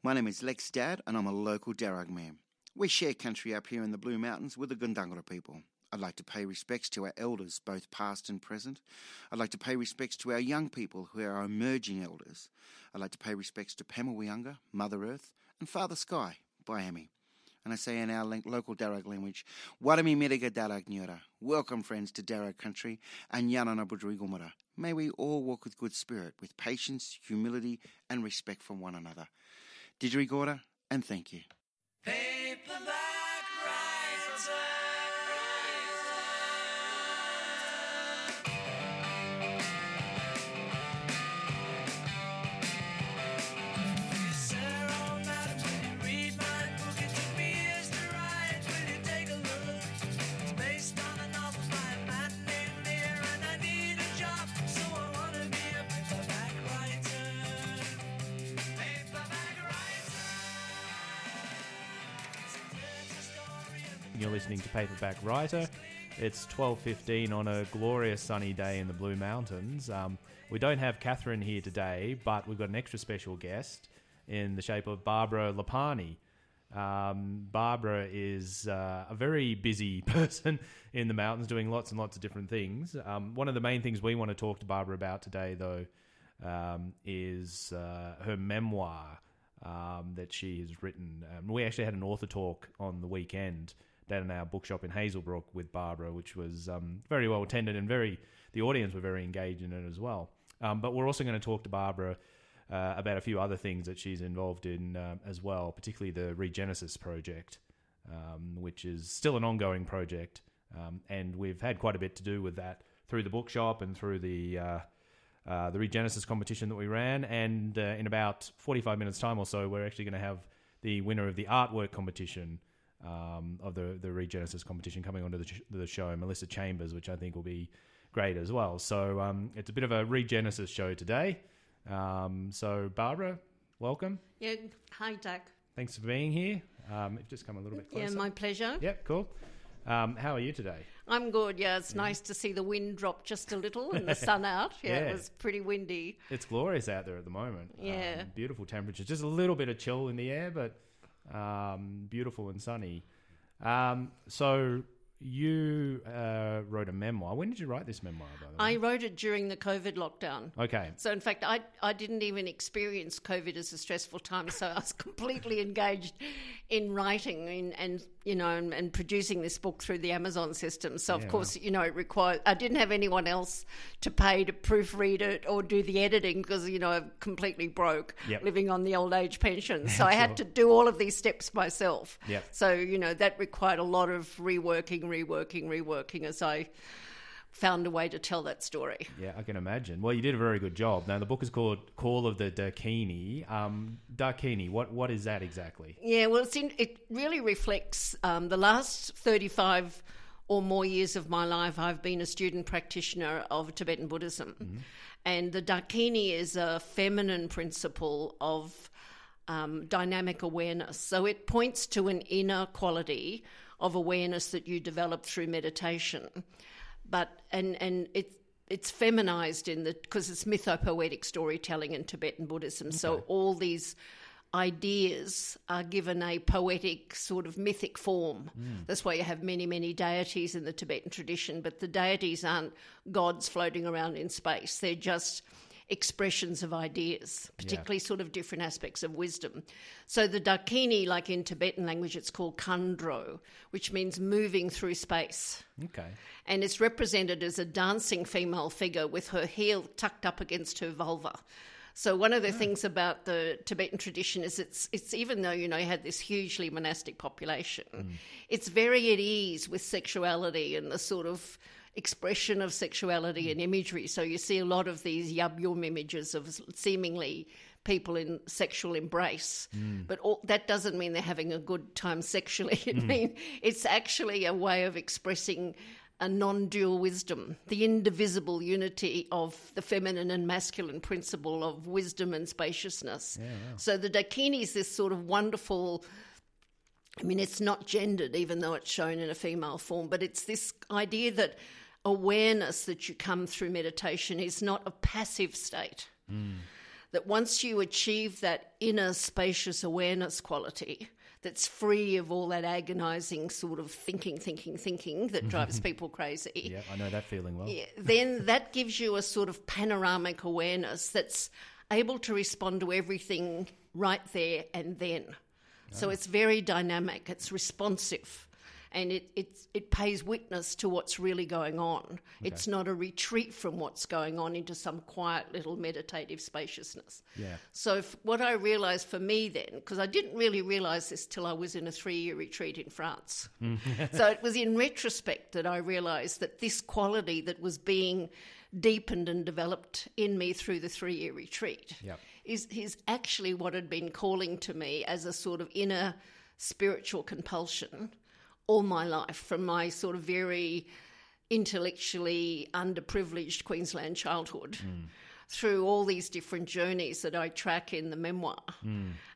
My name is Lex Dadd, and I'm a local Darug man. We share country up here in the Blue Mountains with the Gundungurra people. I'd like to pay respects to our elders, both past and present. I'd like to pay respects to our young people who are our emerging elders. I'd like to pay respects to Pemawiyanga, Mother Earth, and Father Sky, Biami. And I say in our local Darug language, Warami Miriga Darug Nyura. Welcome, friends, to Darug country and Yanana Budrigumara. May we all walk with good spirit, with patience, humility, and respect for one another. Didgerigora, and thank you. You're listening to Paperback Writer. It's 12:15 on a glorious sunny day in the Blue Mountains. Um, we don't have Catherine here today, but we've got an extra special guest in the shape of Barbara Lepani. Um, Barbara is uh, a very busy person in the mountains, doing lots and lots of different things. Um, one of the main things we want to talk to Barbara about today, though, um, is uh, her memoir um, that she has written. Um, we actually had an author talk on the weekend down in our bookshop in Hazelbrook with Barbara, which was um, very well attended and very the audience were very engaged in it as well. Um, but we're also going to talk to Barbara uh, about a few other things that she's involved in uh, as well, particularly the Regenesis project, um, which is still an ongoing project, um, and we've had quite a bit to do with that through the bookshop and through the. Uh, uh, the Regenesis competition that we ran, and uh, in about 45 minutes' time or so, we're actually going to have the winner of the artwork competition um, of the the Regenesis competition coming onto the, sh- the show, Melissa Chambers, which I think will be great as well. So um, it's a bit of a Regenesis show today. Um, so Barbara, welcome. Yeah, hi Doug. Thanks for being here. Um, just come a little bit closer. Yeah, my pleasure. Yep, cool. Um, how are you today? I'm good. Yeah, it's nice to see the wind drop just a little and the sun out. Yeah, Yeah. it was pretty windy. It's glorious out there at the moment. Yeah. Um, beautiful temperatures. Just a little bit of chill in the air, but um, beautiful and sunny. Um, so you uh, wrote a memoir. When did you write this memoir, by the I wrote it during the COVID lockdown. okay. So, in fact, I, I didn't even experience COVID as a stressful time. So, I was completely engaged in writing and, and you know, and, and producing this book through the Amazon system. So, of Yeah. course, you know, it required, I didn't have anyone else to pay to proofread it or do the editing because, you know, I'm completely broke Yep. living on the old age pension. So, I had to do all of these steps myself. Yep. So, you know, that required a lot of reworking, reworking, reworking as I found a way to tell that story. Yeah, I can imagine. Well, you did a very good job. Now, the book is called Call of the Dakini. Um, Dakini, what, what is that exactly? Yeah, well, it's in, it really reflects um, the last 35 or more years of my life. I've been a student practitioner of Tibetan Buddhism. And the Dakini is a feminine principle of um, dynamic awareness. So it points to an inner quality of awareness that you develop through meditation. But, and, and it, it's feminized in the, because it's mythopoetic storytelling in Tibetan Buddhism. So all these ideas are given a poetic sort of mythic form. Mm. That's why you have many, many deities in the Tibetan tradition, but the deities aren't gods floating around in space. They're just expressions of ideas, particularly sort of different aspects of wisdom. So the Dakini, like in Tibetan language, it's called Khandro, which means moving through space Okay. and it's represented as a dancing female figure with her heel tucked up against her vulva. So one of the ah. things about the Tibetan tradition is it's it's even though you know you had this hugely monastic population, mm. it's very at ease with sexuality and the sort of expression of sexuality and imagery. So you see a lot of these yab yum images of seemingly people in sexual embrace, mm. but all, that doesn't mean they're having a good time sexually. It mm-hmm. mean it's actually a way of expressing a non-dual wisdom, the indivisible unity of the feminine and masculine principle of wisdom and spaciousness. So the Dakini is this sort of wonderful. I mean, it's not gendered, even though it's shown in a female form, but it's this idea that awareness that you come through meditation is not a passive state. that once you achieve that inner spacious awareness quality that's free of all that agonizing sort of thinking, thinking, thinking that drives people crazy. Yeah, I know that feeling well. Yeah, then that gives you a sort of panoramic awareness that's able to respond to everything right there and then. So ah. it's very dynamic, it's responsive, and it, it, it pays witness to what's really going on. It's not a retreat from what's going on into some quiet little meditative spaciousness. Yeah. So f- what I realised for me then, because I didn't really realise this till I was in a three-year retreat in France. Mm. so it was in retrospect that I realised that this quality that was being deepened and developed in me through the three-year retreat Yep. is is actually what had been calling to me as a sort of inner spiritual compulsion all my life from my sort of very intellectually underprivileged Queensland childhood through all these different journeys that I track in the memoir.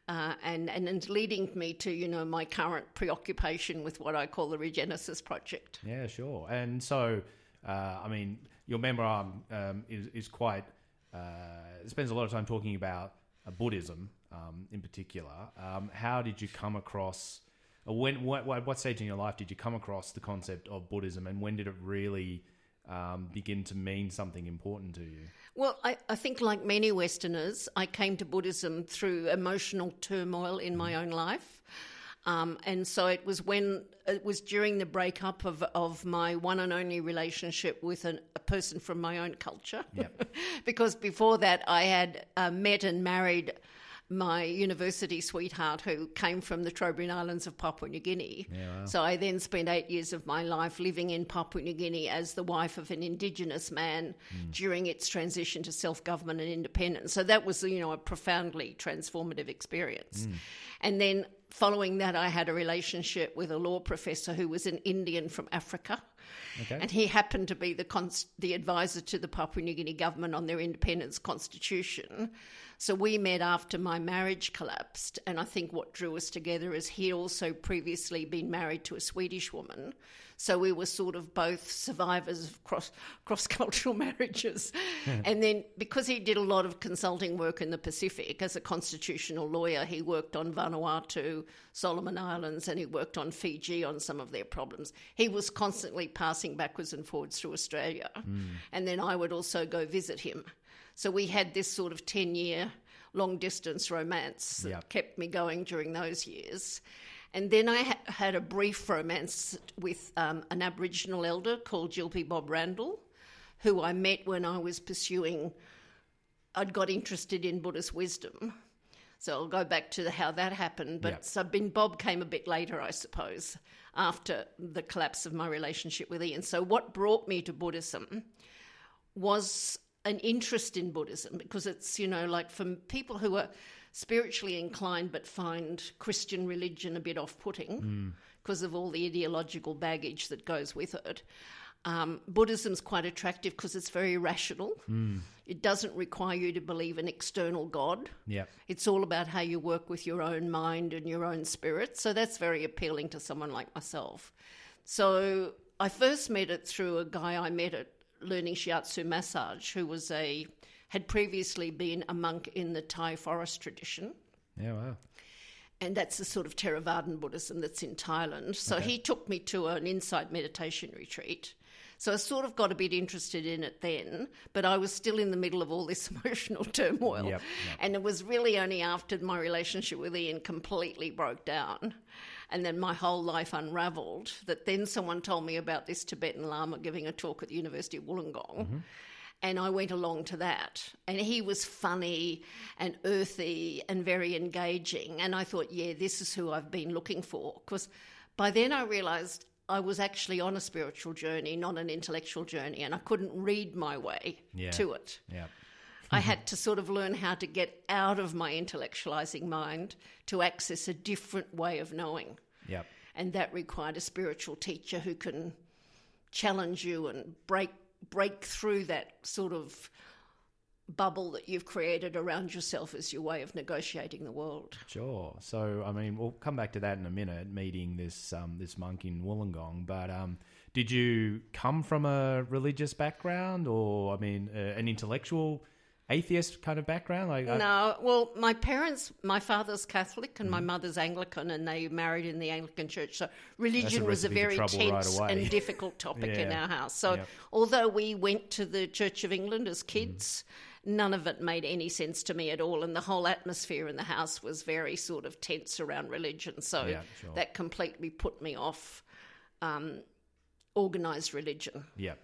Uh, and, and and leading me to you know my current preoccupation with what I call the Regenesis project. Yeah, sure. And so, uh, I mean, your memoir um, is, is quite, uh, spends a lot of time talking about uh, Buddhism um, in particular. Um, how did you come across, when, what, what, stage in your life did you come across the concept of Buddhism and when did it really um, begin to mean something important to you? Well, I, I think, like many Westerners, I came to Buddhism through emotional turmoil in my own life. Um, and so it was when it was during the breakup of, of my one and only relationship with an, a person from my own culture. Yep. because before that, I had uh, met and married my university sweetheart who came from the Trobriand Islands of Papua New Guinea. So I then spent eight years of my life living in Papua New Guinea as the wife of an Indigenous man hmm. during its transition to self government and independence. So that was, you know, a profoundly transformative experience. Hmm. And then following that, I had a relationship with a law professor who was an Indian from Africa. Okay. And he happened to be the the advisor to the Papua New Guinea government on their independence constitution. So we met after my marriage collapsed, and I think what drew us together is he'd also previously been married to a Swedish woman. So we were sort of both survivors of cross cross cultural marriages. and then because he did a lot of consulting work in the Pacific as a constitutional lawyer, he worked on Vanuatu, Solomon Islands, and he worked on Fiji on some of their problems. He was constantly passing backwards and forwards through Australia. Hmm. And then I would also go visit him. So we had this sort of 10 year long distance romance that Yep. kept me going during those years. And then I ha- had a brief romance with um, an Aboriginal elder called Tjilpi Bob Randall, who I met when I was pursuing, I'd got interested in Buddhist wisdom. So I'll go back to the, how that happened. But Yep. so Bob came a bit later, I suppose, after the collapse of my relationship with Ian. So what brought me to Buddhism was an interest in Buddhism because it's, you know, like for people who are spiritually inclined but find Christian religion a bit off putting because of all the ideological baggage that goes with it. Um, Buddhism's quite attractive because it's very rational. It doesn't require you to believe an external God. Yep. It's all about how you work with your own mind and your own spirit. So that's very appealing to someone like myself. So I first met it through a guy I met at learning shiatsu massage who was a had previously been a monk in the Thai forest tradition. Yeah, wow. And that's the sort of Theravadan Buddhism that's in Thailand. So he took me to an insight meditation retreat. So I sort of got a bit interested in it then, but I was still in the middle of all this emotional turmoil. Yep, yep. And it was really only after my relationship with Ian completely broke down and then my whole life unraveled that then someone told me about this Tibetan Lama giving a talk at the University of Wollongong. Mm-hmm. And I went along to that. And he was funny and earthy and very engaging. And I thought, yeah, this is who I've been looking for. Because by then I realised I was actually on a spiritual journey, not an intellectual journey. And I couldn't read my way Yeah. to it. Yeah. I had to sort of learn how to get out of my intellectualizing mind to access a different way of knowing. Yep. And that required a spiritual teacher who can challenge you and break break through that sort of bubble that you've created around yourself as your way of negotiating the world. Sure. So, I mean, we'll come back to that in a minute. Meeting this um, this monk in Wollongong, but um, did you come from a religious background, or I mean, uh, an intellectual atheist kind of background? Like, I- No, well, my parents, my father's Catholic and my Mm-hmm. mother's Anglican, and they married in the Anglican church. So religion was a very trouble right tense and difficult topic in our house. So Yep. although we went to the Church of England as kids, none of it made any sense to me at all. And the whole atmosphere in the house was very sort of tense around religion. So Yeah, sure. that completely put me off um, organised religion. yeah,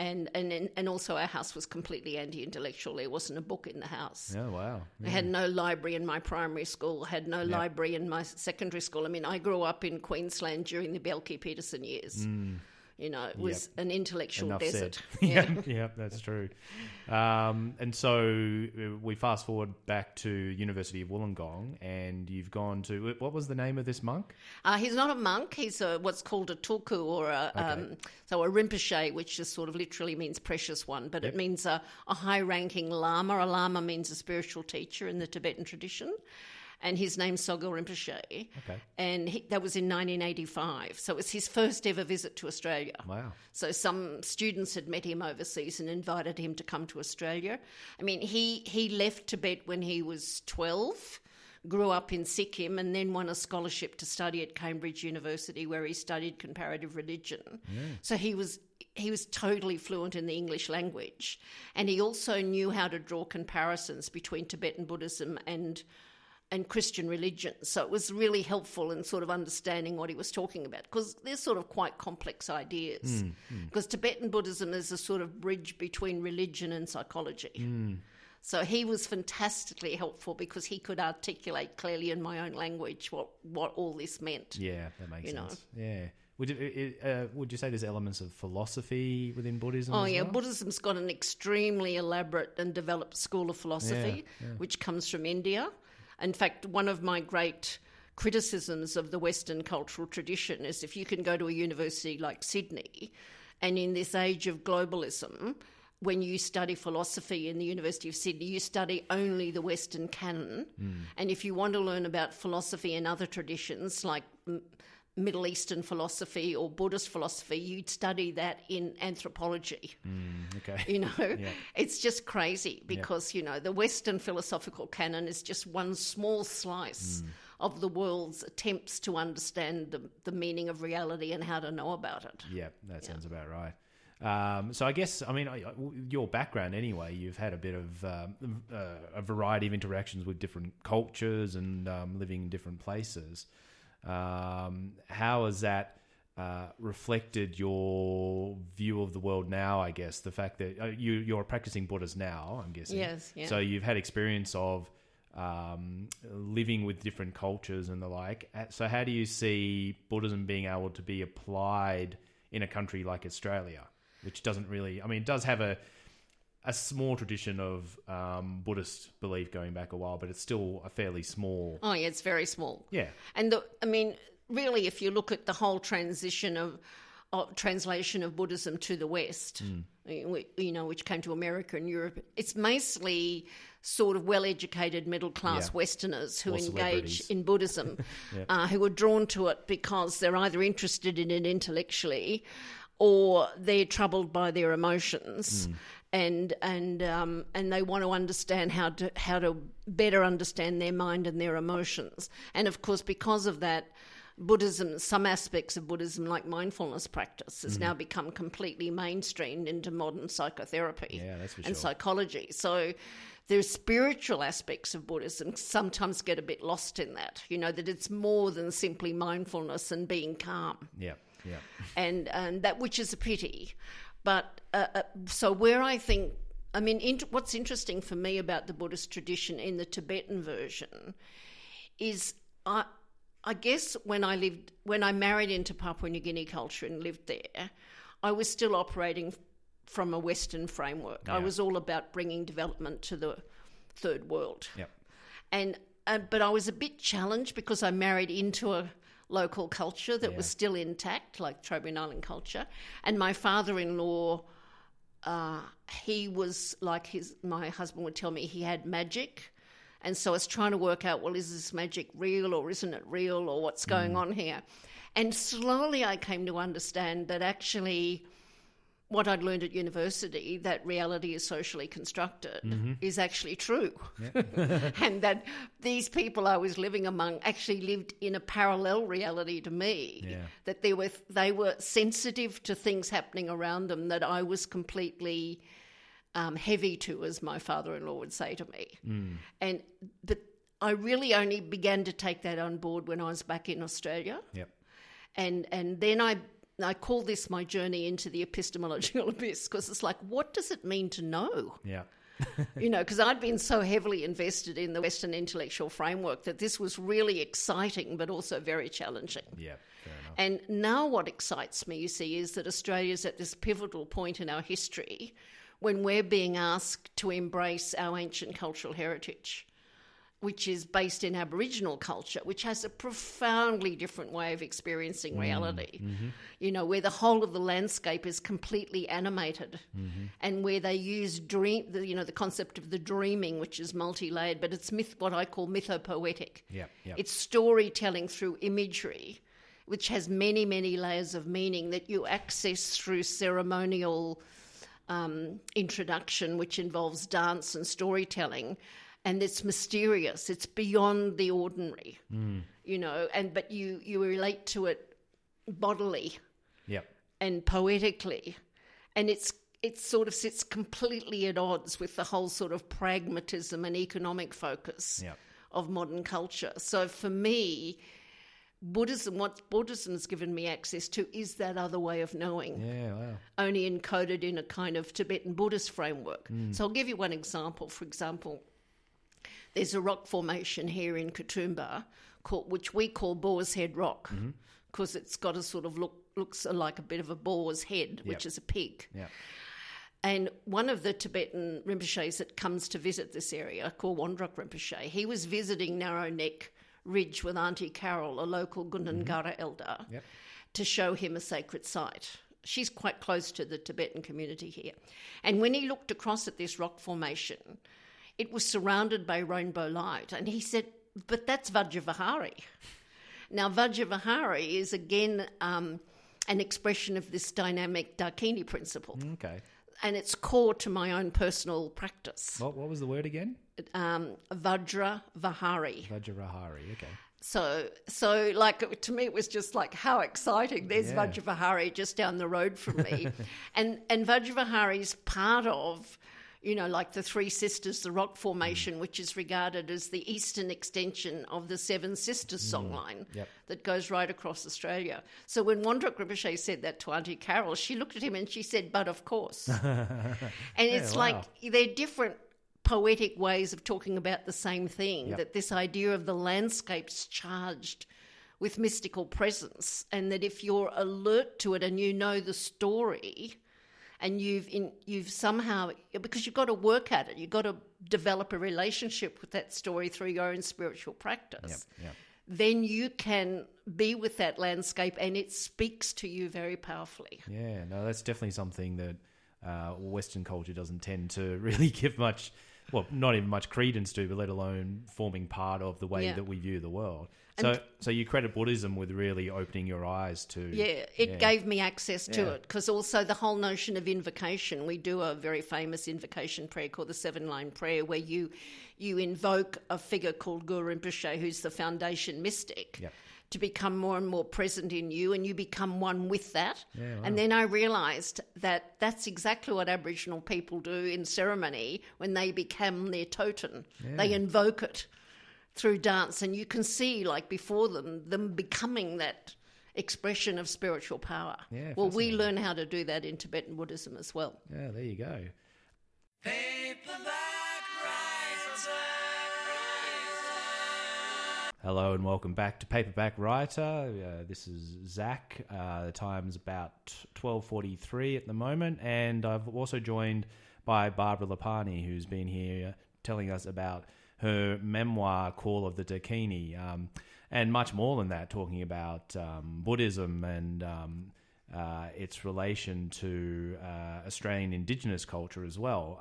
And, and and also our house was completely anti-intellectual. There wasn't a book in the house. oh wow, I had no library in my primary school, had no library in my secondary school. I mean, I grew up in Queensland during the Bjelke-Petersen years. Mm. You know, it was an intellectual enough desert. yeah, yeah, that's true. Um, and so uh, we fast forward back to University of Wollongong, and you've gone to what was the name of this monk? Uh, he's not a monk. He's a, what's called a tulku or a um, so a rinpoche, which just sort of literally means precious one, but it means a, a high-ranking lama. A lama means a spiritual teacher in the Tibetan tradition. And his name's Sogyal Rinpoche. Okay. And he, that was in 1985. So it was his first ever visit to Australia. Wow. So some students had met him overseas and invited him to come to Australia. I mean, he, he left Tibet when he was 12, grew up in Sikkim, and then won a scholarship to study at Cambridge University, where he studied comparative religion. So he was he was totally fluent in the English language, and he also knew how to draw comparisons between Tibetan Buddhism and and Christian religion. So it was really helpful in sort of understanding what he was talking about because they're sort of quite complex ideas. Hmm, hmm. Because Tibetan Buddhism is a sort of bridge between religion and psychology. Hmm. So he was fantastically helpful because he could articulate clearly in my own language what, what all this meant. Yeah, that makes You know. sense. Yeah. Would it- uh, would you say there's elements of philosophy within Buddhism? Oh yeah, well? Buddhism's got an extremely elaborate and developed school of philosophy, which comes from India. In fact, one of my great criticisms of the Western cultural tradition is if you can go to a university like Sydney, and in this age of globalism, when you study philosophy in the University of Sydney, you study only the Western canon. And if you want to learn about philosophy and other traditions like mm, Middle Eastern philosophy or Buddhist philosophy, you'd study that in anthropology. okay. You know, it's just crazy because, you know, the Western philosophical canon is just one small slice of the world's attempts to understand the, the meaning of reality and how to know about it. Yeah, that sounds about right. Um, so I guess I mean your background anyway. You've had a bit of um, uh, a variety of interactions with different cultures and um, living in different places. Um, how has that uh, reflected your view of the world now? I guess the fact that uh, you you're practicing Buddhist now. I'm guessing. Yes, yeah. So you've had experience of um, living with different cultures and the like. Uh, So how do you see Buddhism being able to be applied in a country like Australia, which doesn't really? I mean, it does have a a small tradition of um, Buddhist belief going back a while, but it's still a fairly small. Oh, yeah, it's very small. Yeah. And the, I mean, really, if you look at the whole transition of, of translation of Buddhism to the West, you you know, which came to America and Europe, it's mostly sort of well-educated middle-class Yeah. Westerners who Or engage in Buddhism, uh, who are drawn to it because they're either interested in it intellectually, or they're troubled by their emotions. And and um, and they want to understand how to how to better understand their mind and their emotions. And of course, because of that, Buddhism, some aspects of Buddhism, like mindfulness practice, has now become completely mainstreamed into modern psychotherapy Yeah, and sure. psychology. So there's spiritual aspects of Buddhism sometimes get a bit lost in that. You know that it's more than simply mindfulness and being calm Yeah. Yeah. and and that which is a pity. But uh, uh, so where I think, I mean, int- what's interesting for me about the Buddhist tradition in the Tibetan version is I. I guess when I lived, when I married into Papua New Guinea culture and lived there, I was still operating from a Western framework. I was all about bringing development to the third world Yep. and uh, but I was a bit challenged because I married into a local culture that was still intact, like Trobriand Island culture, and my father-in-law. Uh, he was like his. My husband would tell me he had magic, and so I was trying to work out, well, is this magic real or isn't it real or what's going on here? And slowly I came to understand that actually what I'd learned at university that reality is socially constructed Mm-hmm. is actually true. and that these people I was living among actually lived in a parallel reality to me. Yeah. That they were they were sensitive to things happening around them that I was completely um, heavy to, as my father-in-law would say to me. Mm. And but I really only began to take that on board when I was back in Australia Yep. and and then I I call this my journey into the epistemological abyss because it's like, what does it mean to know? Yeah. You know, because I'd been so heavily invested in the Western intellectual framework that this was really exciting, but also very challenging. Yeah. And now, what excites me, you see, is that Australia's at this pivotal point in our history when we're being asked to embrace our ancient cultural heritage, which is based in Aboriginal culture, which has a profoundly different way of experiencing mm-hmm. reality. Mm-hmm. You know, where the whole of the landscape is completely animated, mm-hmm. and where they use dream, the, you know, the concept of the dreaming, which is multi-layered, but it's myth, what I call mythopoetic. Yeah. Yeah. It's storytelling through imagery, which has many, many layers of meaning that you access through ceremonial um, introduction, which involves dance and storytelling. And it's mysterious. It's beyond the ordinary, hmm. you know. And but you you relate to it bodily Yep. and poetically, and it's it sort of sits completely at odds with the whole sort of pragmatism and economic focus Yep. of modern culture. So for me, Buddhism, what Buddhism has given me access to, is that other way of knowing, Yeah. Wow. only encoded in a kind of Tibetan Buddhist framework. Hmm. So I'll give you one example. For example, there's a rock formation here in Katoomba called, which we call Boar's Head Rock, mm-hmm. because it's got a sort of look looks like a bit of a boar's head, which is a pig. Yeah. And one of the Tibetan Rinpoches that comes to visit this area, called Wandrok Rinpoche, he was visiting Narrow Neck Ridge with Auntie Carol, a local Gundungurra mm-hmm. elder, Yep. to show him a sacred site. She's quite close to the Tibetan community here. And when he looked across at this rock formation, it was surrounded by rainbow light. And he said, But that's Vajravarahi. Now, Vajravarahi is again um, an expression of this dynamic Dakini principle Okay. and it's core to my own personal practice. What What was the word again? Um, Vajra. Vajrahari. Okay. So, so like to me, it was just like how exciting. There's Yeah. Vajravarahi just down the road from me, and and Vajravarahi is part of, you know, like the Three Sisters, the rock formation, mm. which is regarded as the eastern extension of the Seven Sisters mm. songline Yep. that goes right across Australia. So when Wandrok Rinpoche said that to Auntie Carol, she looked at him and she said, "But of course." and it's wow. like they're different poetic ways of talking about the same thing Yep. that this idea of the landscape's charged with mystical presence and that if you're alert to it and you know the story and you've in, you've somehow because you've got to work at it you've got to develop a relationship with that story through your own spiritual practice Yep. then you can be with that landscape and it speaks to you very powerfully Yeah, no, that's definitely something that uh, Western culture doesn't tend to really give much, well, not even much credence to, but let alone forming part of the way Yeah. that we view the world. So, so you credit Buddhism with really opening your eyes to. Yeah, it gave me access to Yeah. it because also the whole notion of invocation. We do a very famous invocation prayer called the seven line prayer, where you you invoke a figure called Guru Rinpoche, who's the foundation mystic. Yep. To become more and more present in you, and you become one with that. Yeah, wow. And then I realised that that's exactly what Aboriginal people do in ceremony when they become their totem. They invoke it through dance, and you can see, like before them, them becoming that expression of spiritual power. Yeah, well, we learn how to do that in Tibetan Buddhism as well. Yeah, there you go. Hello and welcome back to Paperback Writer. Uh, this is Zach. Uh, the time's about twelve forty-three at the moment, and I've also joined by Barbara Lepani, who's been here telling us about her memoir, Call of the Dakini, um, and much more than that, talking about um, Buddhism and um, uh, its relation to uh, Australian Indigenous culture as well.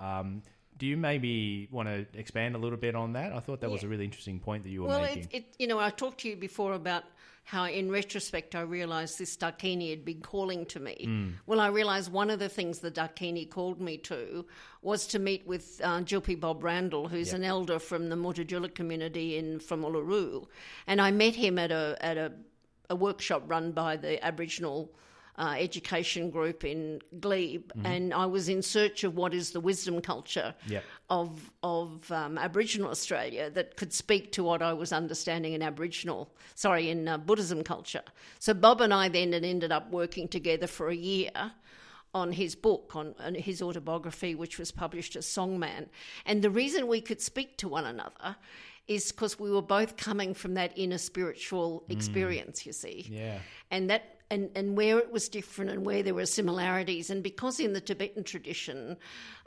Do you maybe want to expand a little bit on that? I thought that was a really interesting point that you were Well, making. it, it, you know, I talked to you before about how in retrospect I realised this Dakini had been calling to me. Hmm. Well, I realised one of the things the Dakini called me to was to meet with uh, Tjilpi Bob Randall, who's Yep. an elder from the Mutitjulu community in from Uluru, and I met him at a at a, a workshop run by the Aboriginal. Uh, education group in Glebe, and I was in search of what is the wisdom culture Yep. of of um, Aboriginal Australia that could speak to what I was understanding in Aboriginal, sorry, in uh, Buddhism culture. So Bob and I then had ended up working together for a year on his book, on, on his autobiography, which was published as Songman. And the reason we could speak to one another is because we were both coming from that inner spiritual experience, you see Yeah. and that and, and where it was different and where there were similarities. And because in the tibetan tradition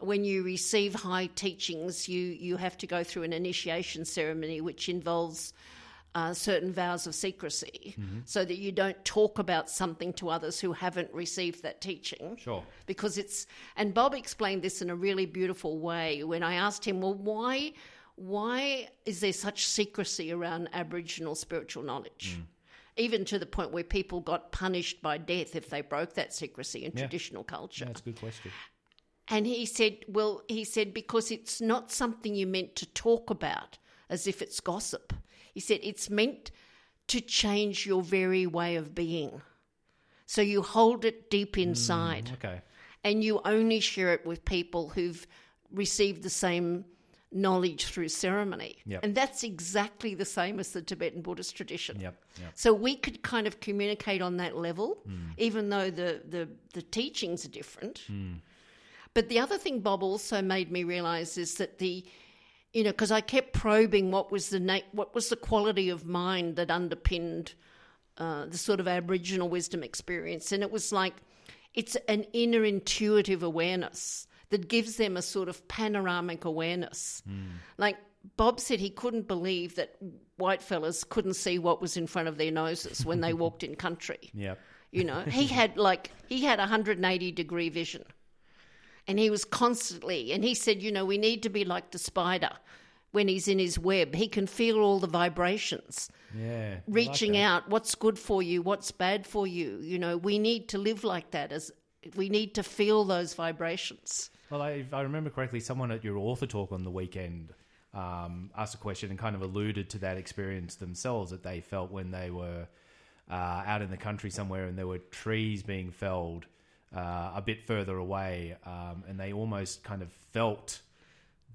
when you receive high teachings you you have to go through an initiation ceremony which involves uh, certain vows of secrecy. So that you don't talk about something to others who haven't received that teaching. Sure. because it's and Bob explained this in a really beautiful way when I asked him, well, why why is there such secrecy around Aboriginal spiritual knowledge? Even to the point where people got punished by death if they broke that secrecy in Yeah. traditional culture. That's a good question. And he said, well, he said, because it's not something you meant to talk about as if it's gossip. He said, it's meant to change your very way of being. So you hold it deep mm, inside Okay. and you only share it with people who've received the same knowledge through ceremony. Yep. And that's exactly the same as the Tibetan Buddhist tradition. Yep. Yep. So we could kind of communicate on that level, even though the, the, the teachings are different. But the other thing Bob also made me realize is that the, you know, because I kept probing what was the na- what was the quality of mind that underpinned uh, the sort of Aboriginal wisdom experience, and it was like it's an inner intuitive awareness that gives them a sort of panoramic awareness. Hmm. Like Bob said, he couldn't believe that white fellas couldn't see what was in front of their noses when they walked in country. Yep. You know, he had like he had 180 degree vision, and he was constantly. And he said, you know, we need to be like the spider when he's in his web. He can feel all the vibrations, Yeah. I like reaching out. What's good for you? What's bad for you? You know, we need to live like that. As we need to feel those vibrations. Well, I, if I remember correctly, someone at your author talk on the weekend um, asked a question and kind of alluded to that experience themselves that they felt when they were uh, out in the country somewhere and there were trees being felled uh, a bit further away, um, and they almost kind of felt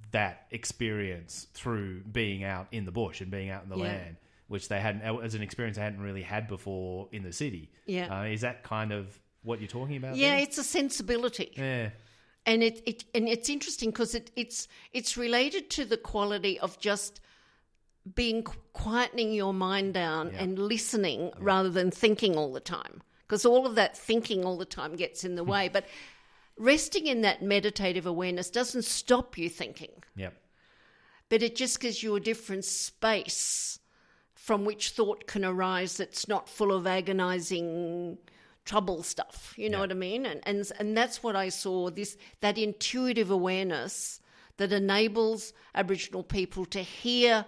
that experience through being out in the bush and being out in the Yeah. land, which they hadn't as an experience they hadn't really had before in the city. Yeah. uh, is that kind of what you're talking about? Yeah, there? it's a sensibility. yeah, and it, it and it's interesting because it, it's it's related to the quality of just being quietening your mind down Yeah. and listening rather than thinking all the time. Because all of that thinking all the time gets in the hmm. way. But resting in that meditative awareness doesn't stop you thinking. Yep, but it just gives you a different space from which thought can arise that's not full of agonizing trouble stuff you know Yeah. what i mean and, and and that's what i saw this that intuitive awareness that enables aboriginal people to hear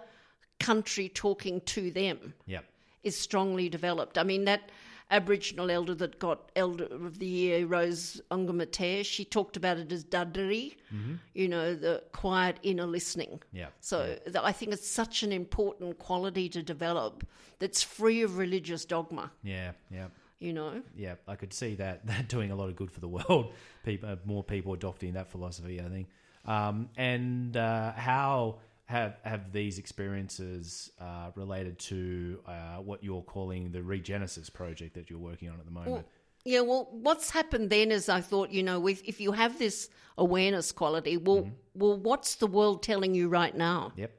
country talking to them yep. is strongly developed. I mean, that Aboriginal elder that got Elder of the Year, Rose Ongamatere, she talked about it as dadirri, mm-hmm. you know, the quiet inner listening. Yeah. So th- I think it's such an important quality to develop that's free of religious dogma, Yeah, yeah, you know? yeah. I could see that that doing a lot of good for the world. People, uh, more people adopting that philosophy, I think. Um, and uh, how have have these experiences uh, related to uh, what you're calling the Regenesis project that you're working on at the moment? Yeah, well, what's happened then is I thought, you know, if, if you have this awareness quality, well, well, what's the world telling you right now? Yep.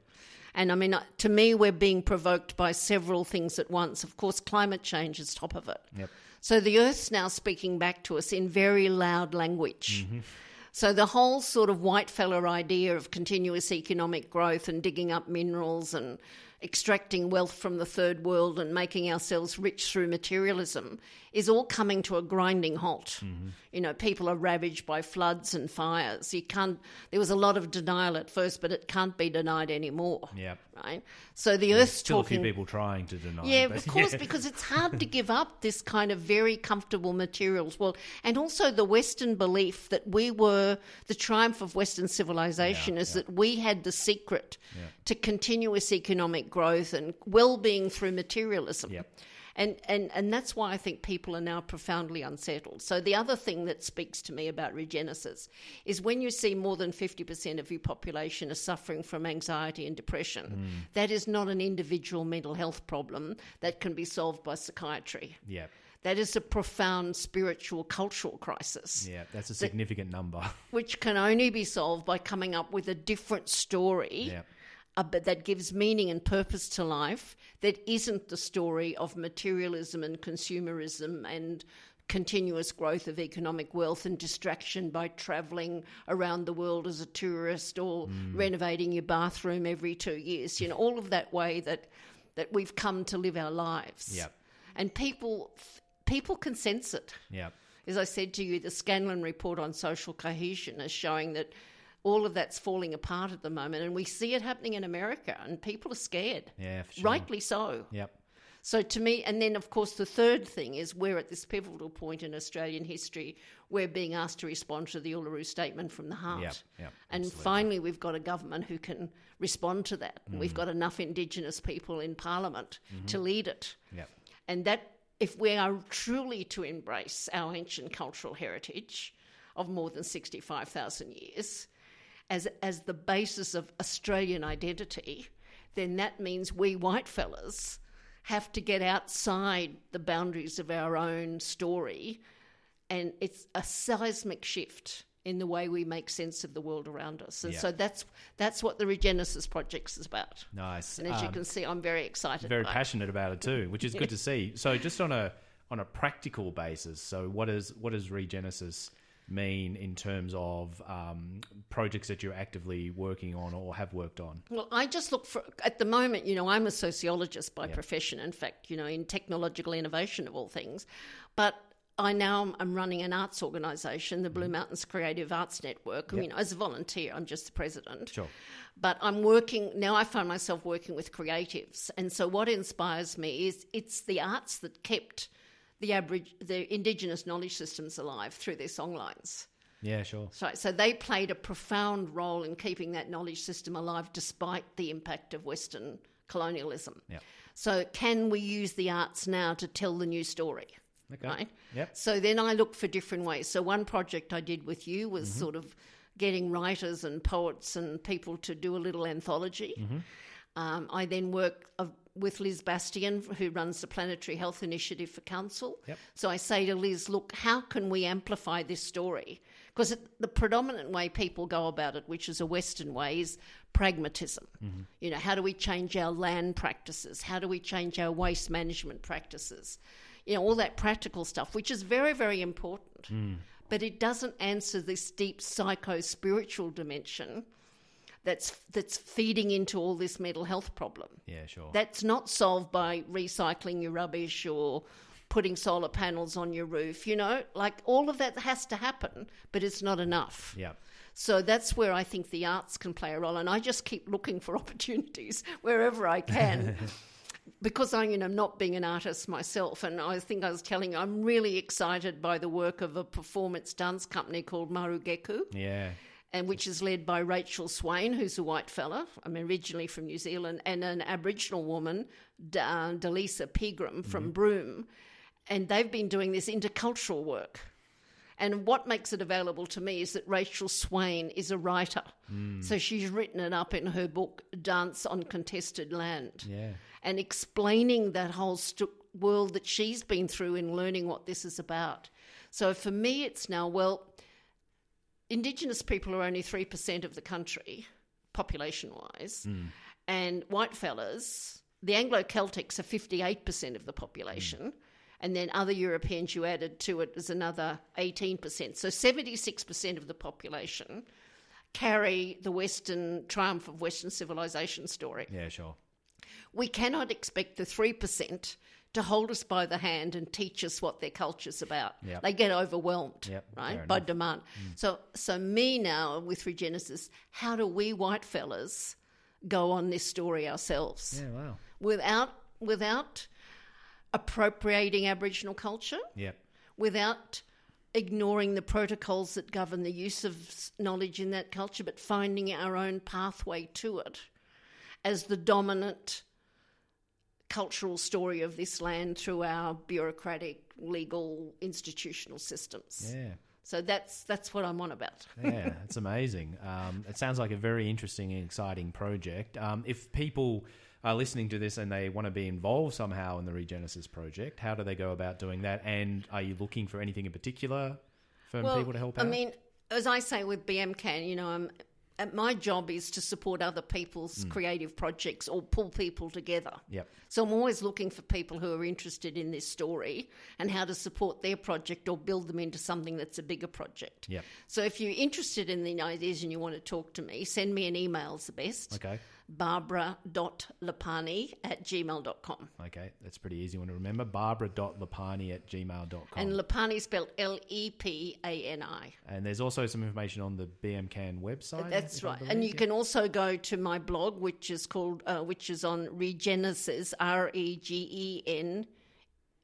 And I mean, uh, to me, we're being provoked by several things at once. Of course, climate change is top of it. Yep. So the Earth's now speaking back to us in very loud language. So the whole sort of white fella idea of continuous economic growth and digging up minerals and extracting wealth from the third world and making ourselves rich through materialism is all coming to a grinding halt. Mm-hmm. You know, people are ravaged by floods and fires. You can't. There was a lot of denial at first, but it can't be denied anymore. Yep. Right. So the Earth's Still talking. a few people trying to deny. Yeah, but of course, yeah. because it's hard to give up this kind of very comfortable materials world. And also the Western belief that we were the triumph of Western civilization Yeah, is yeah. that we had the secret to continuous economic growth and well being through materialism. Yep. And, and and that's why I think people are now profoundly unsettled. So the other thing that speaks to me about regenesis is when you see more than fifty percent of your population are suffering from anxiety and depression, mm. that is not an individual mental health problem that can be solved by psychiatry. yeah, That is a profound spiritual cultural crisis yeah, that's a significant number. which can only be solved by coming up with a different story yeah, uh, but that gives meaning and purpose to life that isn't the story of materialism and consumerism and continuous growth of economic wealth and distraction by travelling around the world as a tourist or renovating your bathroom every two years. You know, all of that way that that we've come to live our lives. Yep. And people people can sense it. yeah, As I said to you, the Scanlon report on social cohesion is showing that all of that's falling apart at the moment, and we see it happening in America, and people are scared, yeah, sure. rightly so. Yep. So to me, and then of course the third thing is we're at this pivotal point in Australian history. We're being asked to respond to the Uluru Statement from the heart, Yep, yep, and absolutely. finally we've got a government who can respond to that. And Mm. We've got enough Indigenous people in Parliament to lead it. Yep. And that, if we are truly to embrace our ancient cultural heritage of more than 65,000 years as, as the basis of Australian identity, then that means we white fellas have to get outside the boundaries of our own story. And it's a seismic shift in the way we make sense of the world around us. And Yeah. so that's that's what the Regenesis Project is about. Nice. And as you Um, can see, I'm very excited. very it. passionate about it too, which is good to see. So, just on a on a practical basis, so what is what does Regenesis mean in terms of um, projects that you're actively working on or have worked on? Well, I just look for, at the moment, you know, I'm a sociologist by profession, in fact, you know, in technological innovation of all things. But I now am running an arts organisation, the Blue Mm-hmm. Mountains Creative Arts Network. I mean, as a volunteer, I'm just the president. Sure. But I'm working, now I find myself working with creatives. And so what inspires me is it's the arts that kept the, Abori- the Indigenous knowledge systems alive through their songlines. Yeah, sure. So, so they played a profound role in keeping that knowledge system alive despite the impact of Western colonialism. Yeah. So, can we use the arts now to tell the new story? Okay. Right? Yep. So then I look for different ways. So one project I did with you was Mm-hmm. sort of getting writers and poets and people to do a little anthology. Mm-hmm. Um, I then work uh, with Liz Bastian, who runs the Planetary Health Initiative for Council. Yep. So I say to Liz, look, how can we amplify this story? Because the predominant way people go about it, which is a Western way, is pragmatism. Mm-hmm. You know, how do we change our land practices? How do we change our waste management practices? You know, all that practical stuff, which is very, very important. Mm. But it doesn't answer this deep psycho spiritual dimension that's that's feeding into all this mental health problem. Yeah, sure. That's not solved by recycling your rubbish or putting solar panels on your roof. You know, like all of that has to happen, but it's not enough. yeah. So that's where I think the arts can play a role, and I just keep looking for opportunities wherever I can. Because I, you know, not being an artist myself, and I think I was telling you, I'm really excited by the work of a performance dance company called Marrugeku Yeah. And which is led by Rachel Swain, who's a white fella, I'm originally from New Zealand, and an Aboriginal woman, uh, Dalisa Pigram from Broome. And they've been doing this intercultural work. And what makes it available to me is that Rachel Swain is a writer. So she's written it up in her book, Dance on Contested Land Yeah. and explaining that whole st- world that she's been through in learning what this is about. So for me, it's now, well, Indigenous people are only 3% of the country, population wise, hmm. and white fellas, the Anglo Celtics are 58% of the population. Hmm. And then other Europeans you added to it is another 18%. So 76% of the population carry the Western triumph of Western civilization story Yeah, sure. we cannot expect the 3% to hold us by the hand and teach us what their culture's about. Yep. They get overwhelmed, Yep, right, by enough. demand. Mm. So, so me now with Regenesis, how do we white fellas go on this story ourselves Yeah, wow. without without appropriating Aboriginal culture? Yep. without ignoring the protocols that govern the use of knowledge in that culture, but finding our own pathway to it as the dominant cultural story of this land through our bureaucratic, legal, institutional systems. Yeah. So that's that's what I'm on about. yeah, it's amazing. Um, it sounds like a very interesting and exciting project. Um, if people are listening to this and they want to be involved somehow in the Regenesis project, how do they go about doing that? And are you looking for anything in particular for people to help out? I mean, as I say with BMCAN, you know, I'm, my job is to support other people's hmm. creative projects or pull people together. Yep. So I'm always looking for people who are interested in this story and how to support their project or build them into something that's a bigger project. Yep. So if you're interested in the ideas and you want to talk to me, send me an email is the best. Okay. Barbara.lepani at gmail.com. Okay, that's a pretty easy one to remember. Barbara.lepani at gmail.com. And Lepani spelled L E P A N I. And there's also some information on the BMCAN website. That's right. And you yeah? can also go to my blog, which is called, uh, which is on Regenesis, R E G E N,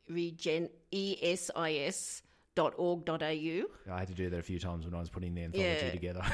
Regen, E S I S dot org dot au. I had to do that a few times when I was putting the anthology Yeah. together.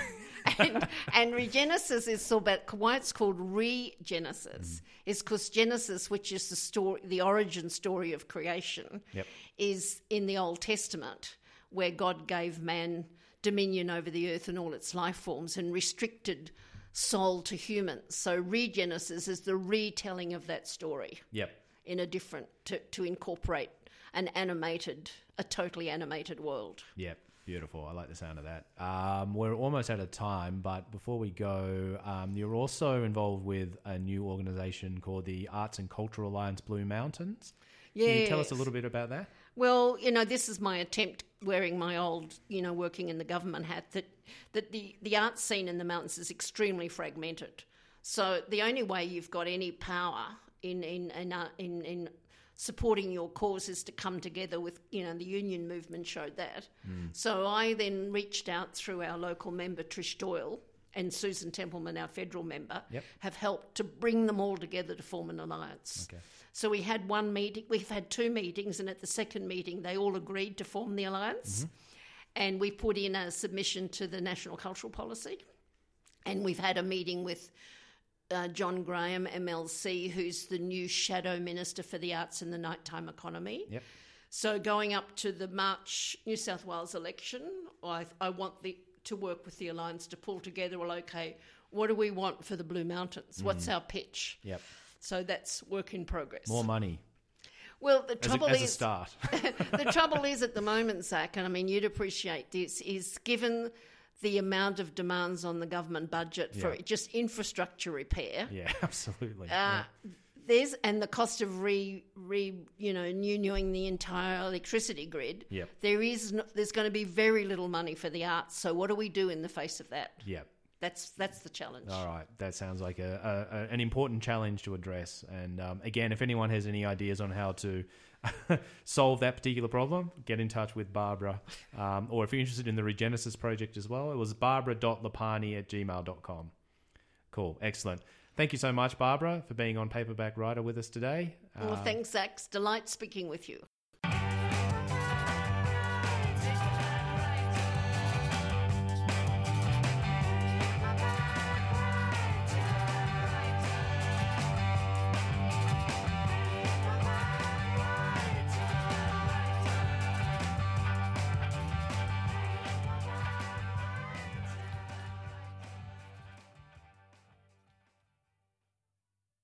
and, and Regenesis is so about why it's called Regenesis mm-hmm. is because Genesis, which is the story, the origin story of creation, Yep. is in the Old Testament where God gave man dominion over the earth and all its life forms and restricted soul to humans. So Regenesis is the retelling of that story yep. in a different to, to incorporate an animated, a totally animated world. Yep. Beautiful. I like the sound of that. Um, we're almost out of time, but before we go, um, you're also involved with a new organisation called the Arts and Cultural Alliance Blue Mountains. Yeah. Can you tell us a little bit about that? Well, you know, this is my attempt wearing my old, you know, working in the government hat that that the the art scene in the mountains is extremely fragmented. So the only way you've got any power in in in uh, in, in supporting your causes to come together with, you know, the union movement showed that. Mm. So I then reached out through our local member Trish Doyle and Susan Templeman, our federal member, Yep. have helped to bring them all together to form an alliance. Okay. So we had one meeting, we've had two meetings, and at the second meeting, they all agreed to form the alliance. Mm-hmm. And we put in a submission to the National Cultural Policy. And we've had a meeting with uh, John Graham, MLC, who's the new shadow minister for the arts and the nighttime economy. Yep. So going up to the March New South Wales election, I, I want the, to work with the alliance to pull together. Well, okay, what do we want for the Blue Mountains? What's our pitch? Yep. So that's work in progress. More money Well, the as, trouble a, as a is, start. the trouble is at the moment, Zach, and I mean you'd appreciate this, is given the amount of demands on the government budget for Yeah. just infrastructure repair. yeah, absolutely. Uh, There's and the cost of re re you know renewing the entire electricity grid. Yep. There is no, there's going to be very little money for the arts. So what do we do in the face of that? yeah. Yep. That's that's the challenge. All right, that sounds like a, a, a an important challenge to address. And um, again, if anyone has any ideas on how to solve that particular problem, get in touch with Barbara. Um, or if you're interested in the Regenesis project as well, it was barbara.lepani at gmail.com. Cool, excellent. Thank you so much, Barbara, for being on Paperback Writer with us today. Well, Um, thanks, Zach. Delight speaking with you.